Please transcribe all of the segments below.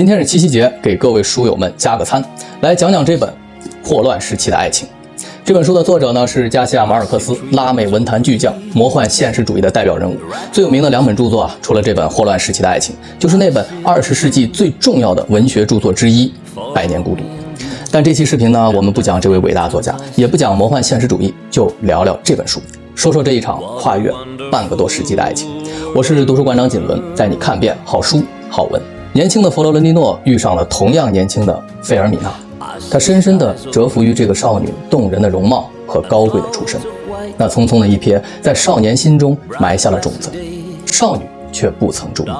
今天是七夕节，给各位书友们加个餐，来讲讲这本霍乱时期的爱情。这本书的作者呢是加西亚马尔克斯，拉美文坛巨匠，魔幻现实主义的代表人物。最有名的两本著作啊，除了这本霍乱时期的爱情，就是那本二十世纪最重要的文学著作之一《百年孤独》。但这期视频呢，我们不讲这位伟大作家，也不讲魔幻现实主义，就聊聊这本书，说说这一场跨越半个多世纪的爱情。我是读书馆长锦纶，带你看遍好书好文。年轻的佛罗伦蒂诺遇上了同样年轻的费尔米娜，他深深地折服于这个少女动人的容貌和高贵的出身。那匆匆的一瞥，在少年心中埋下了种子，少女却不曾注意。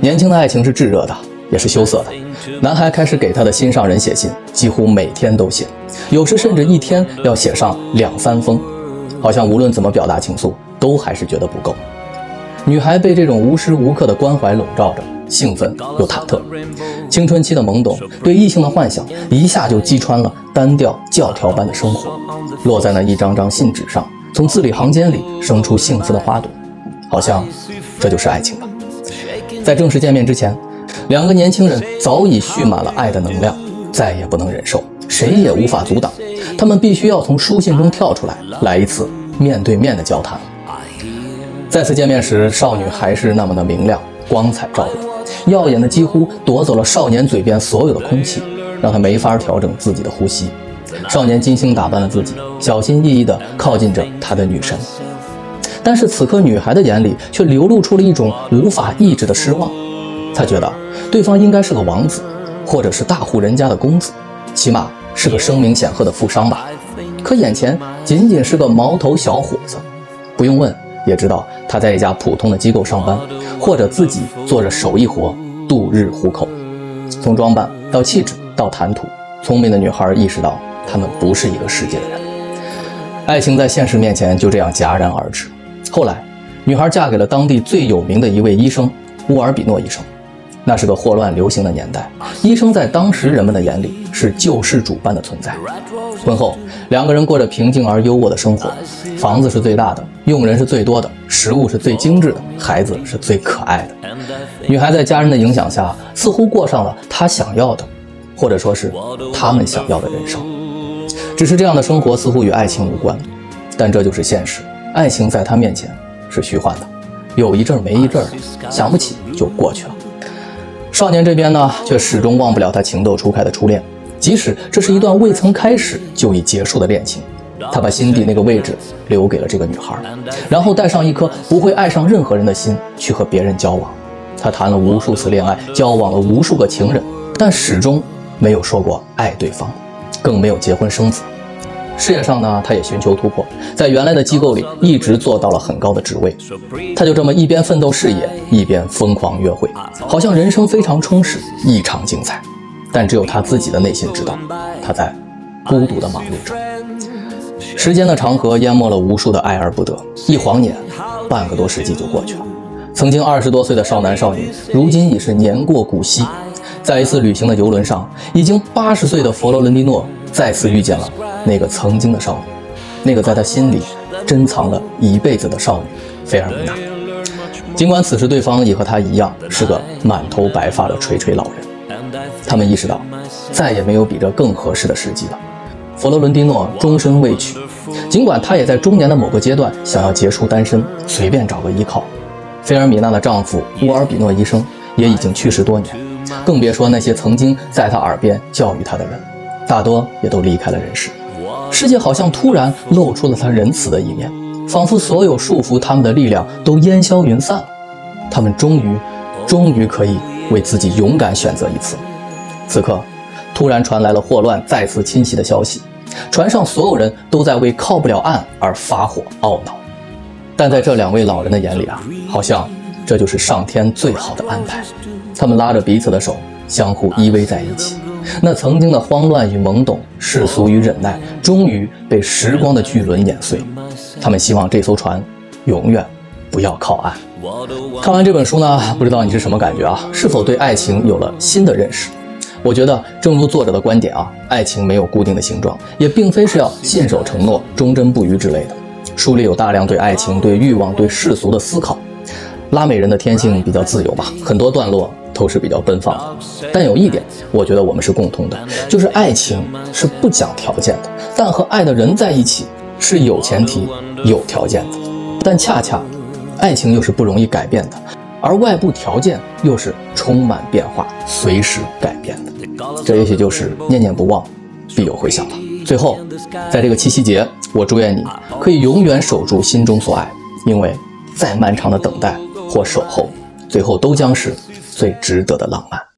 年轻的爱情是炙热的，也是羞涩的。男孩开始给他的心上人写信，几乎每天都写，有时甚至一天要写上两三封，好像无论怎么表达情愫，都还是觉得不够。女孩被这种无时无刻的关怀笼罩着。兴奋又忐忑，青春期的懵懂，对异性的幻想，一下就击穿了单调教条般的生活，落在那一张张信纸上，从字里行间里生出幸福的花朵，好像这就是爱情吧。在正式见面之前，两个年轻人早已蓄满了爱的能量，再也不能忍受，谁也无法阻挡，他们必须要从书信中跳出来，来一次面对面的交谈。再次见面时，少女还是那么的明亮，光彩照人。耀眼的几乎夺走了少年嘴边所有的空气，让他没法调整自己的呼吸。少年精心打扮了自己，小心翼翼地靠近着他的女神。但是此刻，女孩的眼里却流露出了一种无法抑制的失望。她觉得对方应该是个王子，或者是大户人家的公子，起码是个声名显赫的富商吧。可眼前仅仅是个毛头小伙子，不用问。也知道他在一家普通的机构上班，或者自己做着手艺活度日糊口。从装扮到气质到谈吐，聪明的女孩意识到他们不是一个世界的人。爱情在现实面前就这样戛然而止。后来，女孩嫁给了当地最有名的一位医生乌尔比诺医生。那是个霍乱流行的年代，医生在当时人们的眼里是救世主般的存在。婚后，两个人过着平静而优渥的生活，房子是最大的，佣人是最多的，食物是最精致的，孩子是最可爱的。女孩在家人的影响下，似乎过上了她想要的，或者说是他们想要的人生。只是这样的生活似乎与爱情无关，但这就是现实。爱情在她面前是虚幻的，有一阵没一阵，想不起就过去了。少年这边呢，却始终忘不了他情窦初开的初恋，即使这是一段未曾开始就已结束的恋情，他把心底那个位置留给了这个女孩，然后带上一颗不会爱上任何人的心去和别人交往。他谈了无数次恋爱，交往了无数个情人，但始终没有说过爱对方，更没有结婚生子。事业上呢，他也寻求突破，在原来的机构里一直做到了很高的职位。他就这么一边奋斗事业，一边疯狂约会，好像人生非常充实，异常精彩。但只有他自己的内心知道，他在孤独的忙碌着。时间的长河淹没了无数的爱而不得，一晃眼，半个多世纪就过去了。曾经二十多岁的少男少女，如今已是年过古稀。在一次旅行的游轮上，已经八十岁的佛罗伦蒂诺再次遇见了。那个曾经的少女，那个在他心里珍藏了一辈子的少女菲尔米娜。尽管此时对方也和他一样是个满头白发的垂垂老人，他们意识到再也没有比这更合适的时机了。佛罗伦蒂诺终身未娶，尽管她也在中年的某个阶段想要结束单身，随便找个依靠。菲尔米娜的丈夫乌尔比诺医生也已经去世多年，更别说那些曾经在他耳边教育他的人，大多也都离开了人世。世界好像突然露出了他仁慈的一面，仿佛所有束缚他们的力量都烟消云散了。他们终于，终于可以为自己勇敢选择一次。此刻，突然传来了霍乱再次侵袭的消息，船上所有人都在为靠不了岸而发火懊恼。但在这两位老人的眼里啊，好像这就是上天最好的安排。他们拉着彼此的手，相互依偎在一起。那曾经的慌乱与懵懂，世俗与忍耐，终于被时光的巨轮碾碎。他们希望这艘船永远不要靠岸。看完这本书呢，不知道你是什么感觉啊？是否对爱情有了新的认识？我觉得，正如作者的观点啊，爱情没有固定的形状，也并非是要信守承诺、忠贞不渝之类的。书里有大量对爱情、对欲望、对世俗的思考。拉美人的天性比较自由吧，很多段落都是比较奔放的。但有一点，我觉得我们是共通的，就是爱情是不讲条件的，但和爱的人在一起是有前提、有条件的。但恰恰，爱情又是不容易改变的，而外部条件又是充满变化、随时改变的。这也许就是念念不忘，必有回响了。最后，在这个七夕节，我祝愿你可以永远守住心中所爱，因为再漫长的等待或守候，最后都将是最值得的浪漫。